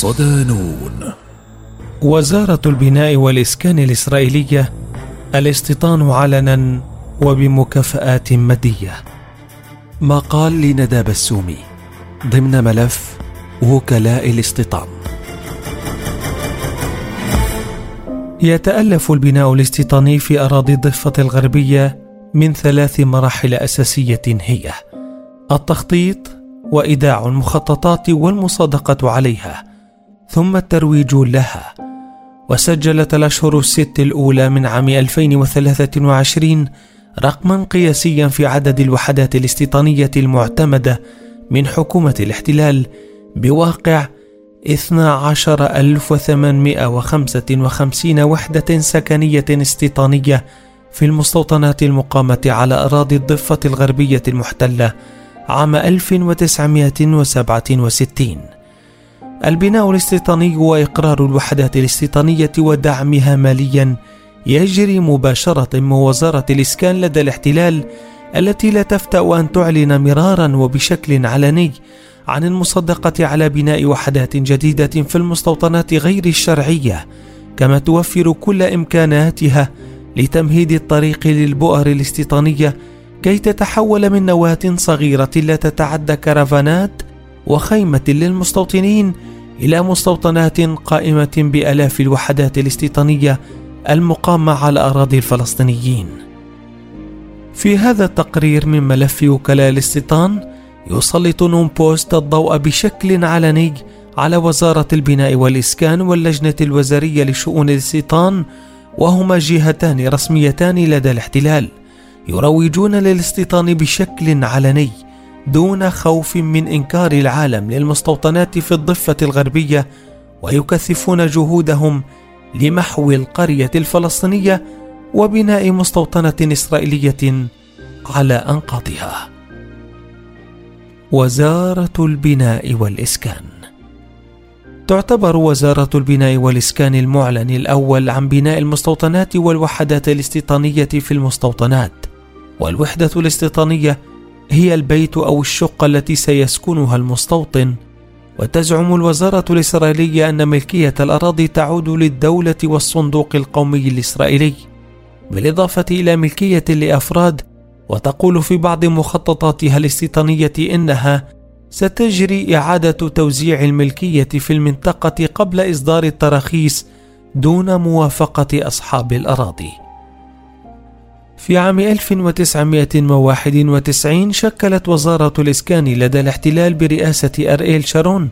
صدانون. وزارة البناء والإسكان الإسرائيلية الاستيطان علنا وبمكافآت مادية. مقال لندى بسومي ضمن ملف وكلاء الاستيطان. يتألف البناء الاستيطاني في أراضي الضفة الغربية من ثلاث مراحل أساسية هي التخطيط وإيداع المخططات والمصادقة عليها ثم الترويج لها وسجلت الأشهر الست الأولى من عام 2023 رقما قياسيا في عدد الوحدات الاستيطانية المعتمدة من حكومة الاحتلال بواقع 12855 وحدة سكنية استيطانية في المستوطنات المقامة على أراضي الضفة الغربية المحتلة عام 1967 البناء الاستيطاني وإقرار الوحدات الاستيطانية ودعمها ماليا يجري مباشرة من وزارة الإسكان لدى الاحتلال التي لا تفتأ أن تعلن مرارا وبشكل علني عن المصدقة على بناء وحدات جديدة في المستوطنات غير الشرعية كما توفر كل إمكاناتها لتمهيد الطريق للبؤر الاستيطانية كي تتحول من نواة صغيرة لا تتعدى كرفانات وخيمة للمستوطنين إلى مستوطنات قائمة بآلاف الوحدات الاستيطانية المقامة على أراضي الفلسطينيين. في هذا التقرير من ملف وكلاء الاستيطان يسلط نون بوست الضوء بشكل علني على وزارة البناء والإسكان واللجنة الوزارية لشؤون الاستيطان وهما جهتان رسميتان لدى الاحتلال يروجون للاستيطان بشكل علني دون خوف من إنكار العالم للمستوطنات في الضفة الغربية ويكثفون جهودهم لمحو القرية الفلسطينية وبناء مستوطنة إسرائيلية على أنقاضها. وزارة البناء والإسكان. تعتبر وزارة البناء والإسكان المعلن الأول عن بناء المستوطنات والوحدات الاستيطانية في المستوطنات والوحدة الاستيطانية هي البيت أو الشقة التي سيسكنها المستوطن. وتزعم الوزارة الإسرائيلية أن ملكية الأراضي تعود للدولة والصندوق القومي الإسرائيلي. بالإضافة إلى ملكية لأفراد وتقول في بعض مخططاتها الاستيطانية إنها ستجري إعادة توزيع الملكية في المنطقة قبل إصدار التراخيص دون موافقة أصحاب الأراضي. في عام 1991 شكلت وزارة الإسكان لدى الاحتلال برئاسة أريل شارون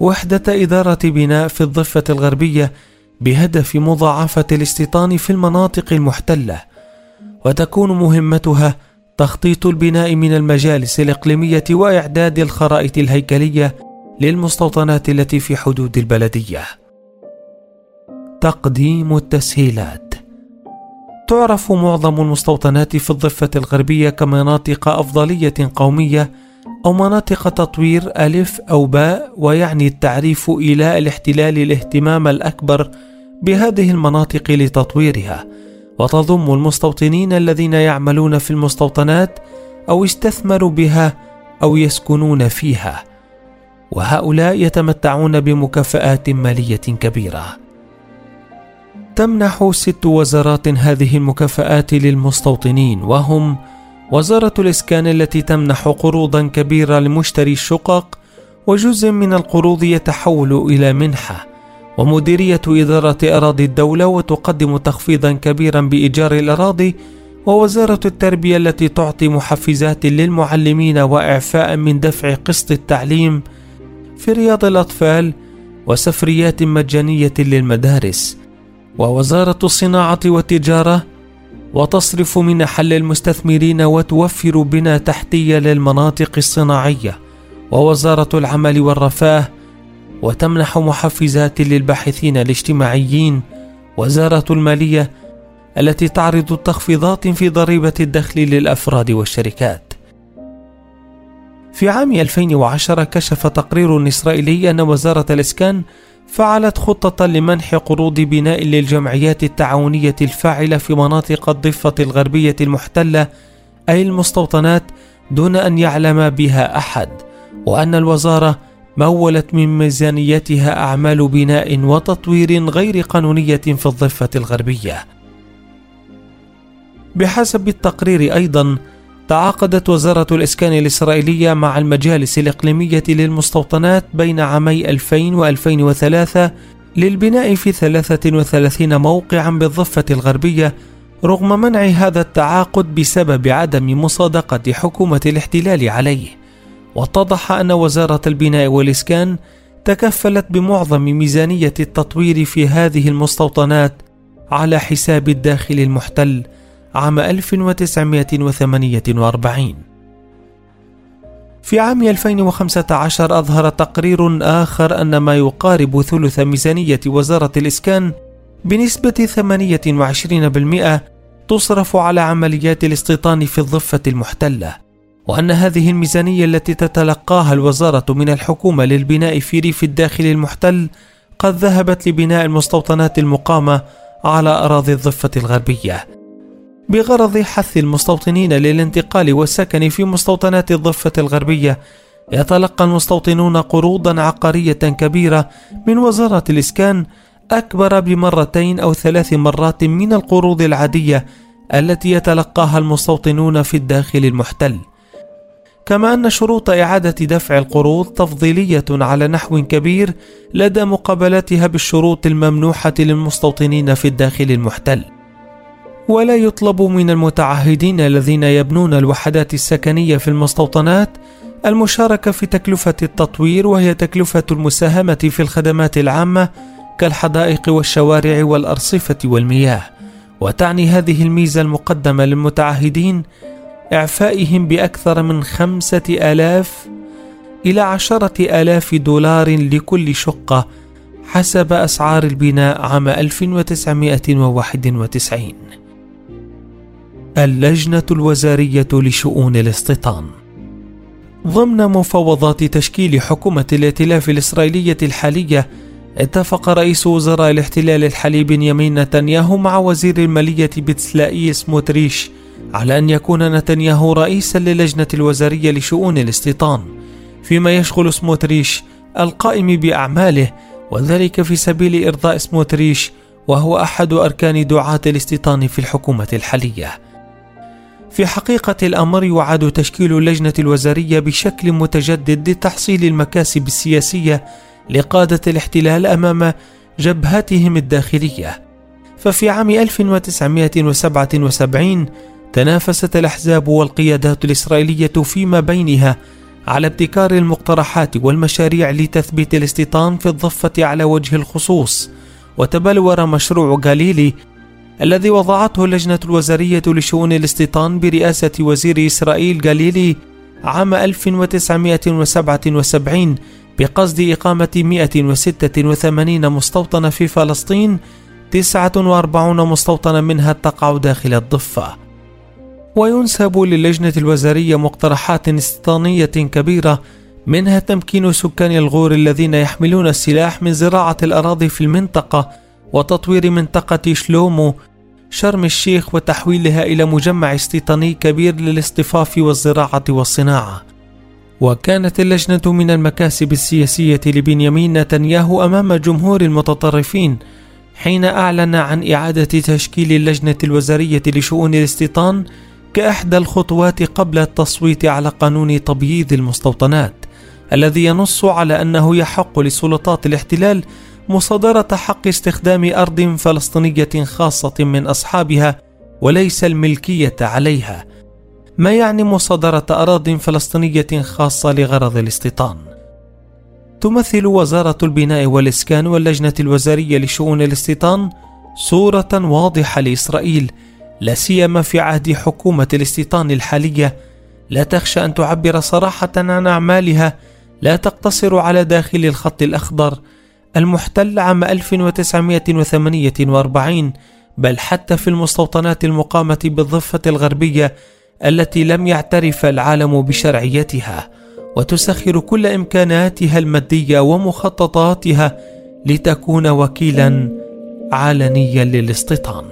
وحدة إدارة بناء في الضفة الغربية بهدف مضاعفة الاستيطان في المناطق المحتلة. وتكون مهمتها تخطيط البناء من المجالس الإقليمية وإعداد الخرائط الهيكلية للمستوطنات التي في حدود البلدية. تقديم التسهيلات. تعرف معظم المستوطنات في الضفة الغربية كمناطق أفضلية قومية أو مناطق تطوير ألف أو باء ويعني التعريف إلى الاحتلال الاهتمام الأكبر بهذه المناطق لتطويرها. وتضم المستوطنين الذين يعملون في المستوطنات أو استثمروا بها أو يسكنون فيها. وهؤلاء يتمتعون بمكافآت مالية كبيرة. تمنح ست وزارات هذه المكافآت للمستوطنين وهم وزارة الإسكان التي تمنح قروضا كبيرة لمشتري الشقق وجزء من القروض يتحول إلى منحة. ومديرية إدارة أراضي الدولة وتقدم تخفيضا كبيرا بإيجار الأراضي ووزارة التربية التي تعطي محفزات للمعلمين وإعفاء من دفع قسط التعليم في رياض الأطفال وسفريات مجانية للمدارس. ووزارة الصناعة والتجارة وتصرف منح للمستثمرين وتوفر بنى تحتية للمناطق الصناعية ووزارة العمل والرفاه وتمنح محفزات للباحثين الاجتماعيين وزارة المالية التي تعرض تخفيضات في ضريبة الدخل للأفراد والشركات. في عام 2010 كشف تقرير إسرائيلي أن وزارة الإسكان فعلت خطة لمنح قروض بناء للجمعيات التعاونية الفاعلة في مناطق الضفة الغربية المحتلة أي المستوطنات دون أن يعلم بها أحد، وأن الوزارة مولت من ميزانيتها أعمال بناء وتطوير غير قانونية في الضفة الغربية. بحسب التقرير أيضا تعاقدت وزارة الإسكان الإسرائيلية مع المجالس الإقليمية للمستوطنات بين عامي 2000 و 2003 للبناء في 33 موقعا بالضفة الغربية رغم منع هذا التعاقد بسبب عدم مصادقة حكومة الاحتلال عليه. واتضح أن وزارة البناء والإسكان تكفلت بمعظم ميزانية التطوير في هذه المستوطنات على حساب الداخل المحتل عام 1948 في عام 2015 أظهر تقرير آخر أن ما يقارب ثلث ميزانية وزارة الإسكان بنسبة 28% تصرف على عمليات الاستيطان في الضفة المحتلة وأن هذه الميزانية التي تتلقاها الوزارة من الحكومة للبناء في ريف الداخل المحتل قد ذهبت لبناء المستوطنات المقامة على أراضي الضفة الغربية. بغرض حث المستوطنين للانتقال والسكن في مستوطنات الضفة الغربية يتلقى المستوطنون قروضا عقارية كبيرة من وزارة الإسكان أكبر بمرتين أو ثلاث مرات من القروض العادية التي يتلقاها المستوطنون في الداخل المحتل. كما أن شروط إعادة دفع القروض تفضيلية على نحو كبير لدى مقابلتها بالشروط الممنوحة للمستوطنين في الداخل المحتل. ولا يطلب من المتعهدين الذين يبنون الوحدات السكنية في المستوطنات المشاركة في تكلفة التطوير وهي تكلفة المساهمة في الخدمات العامة كالحدائق والشوارع والأرصفة والمياه. وتعني هذه الميزة المقدمة للمتعهدين إعفائهم بأكثر من خمسة آلاف إلى عشرة آلاف دولار لكل شقة حسب أسعار البناء عام 1991 اللجنة الوزارية لشؤون الاستيطان. ضمن مفاوضات تشكيل حكومة الائتلاف الإسرائيلية الحالية اتفق رئيس وزراء الاحتلال الحالي بنيامين نتنياهو مع وزير المالية بتسلائي سموتريش على أن يكون نتنياهو رئيسا للجنة الوزارية لشؤون الاستيطان فيما يشغل سموتريش القائم بأعماله وذلك في سبيل إرضاء سموتريش وهو أحد أركان دعاة الاستيطان في الحكومة الحالية. في حقيقة الأمر يعاد تشكيل اللجنة الوزارية بشكل متجدد لتحصيل المكاسب السياسية لقادة الاحتلال أمام جبهتهم الداخلية. ففي عام 1977 تنافست الأحزاب والقيادات الإسرائيلية فيما بينها على ابتكار المقترحات والمشاريع لتثبيت الاستيطان في الضفة على وجه الخصوص وتبلور مشروع غاليلي الذي وضعته اللجنة الوزارية لشؤون الاستيطان برئاسة وزير إسرائيل غاليلي عام 1977 بقصد إقامة 186 مستوطنة في فلسطين 49 مستوطنة منها تقع داخل الضفة. وينسب للجنة الوزارية مقترحات استيطانية كبيرة منها تمكين سكان الغور الذين يحملون السلاح من زراعة الأراضي في المنطقة وتطوير منطقة شلومو شرم الشيخ وتحويلها إلى مجمع استيطاني كبير للاصطفاف والزراعة والصناعة. وكانت اللجنة من المكاسب السياسية لبنيامين نتنياهو أمام جمهور المتطرفين حين أعلن عن إعادة تشكيل اللجنة الوزارية لشؤون الاستيطان كإحدى الخطوات قبل التصويت على قانون تبييض المستوطنات الذي ينص على أنه يحق لسلطات الاحتلال مصادرة حق استخدام أرض فلسطينية خاصة من أصحابها وليس الملكية عليها. ما يعني مصادرة أراض فلسطينية خاصة لغرض الاستيطان. تمثل وزارة البناء والإسكان واللجنة الوزارية لشؤون الاستيطان صورة واضحة لإسرائيل لا سيما في عهد حكومة الاستيطان الحالية. لا تخشى أن تعبر صراحة عن أعمالها لا تقتصر على داخل الخط الأخضر. المحتل عام 1948 بل حتى في المستوطنات المقامة بالضفة الغربية التي لم يعترف العالم بشرعيتها وتسخر كل إمكاناتها المادية ومخططاتها لتكون وكيلا علنيا للاستيطان.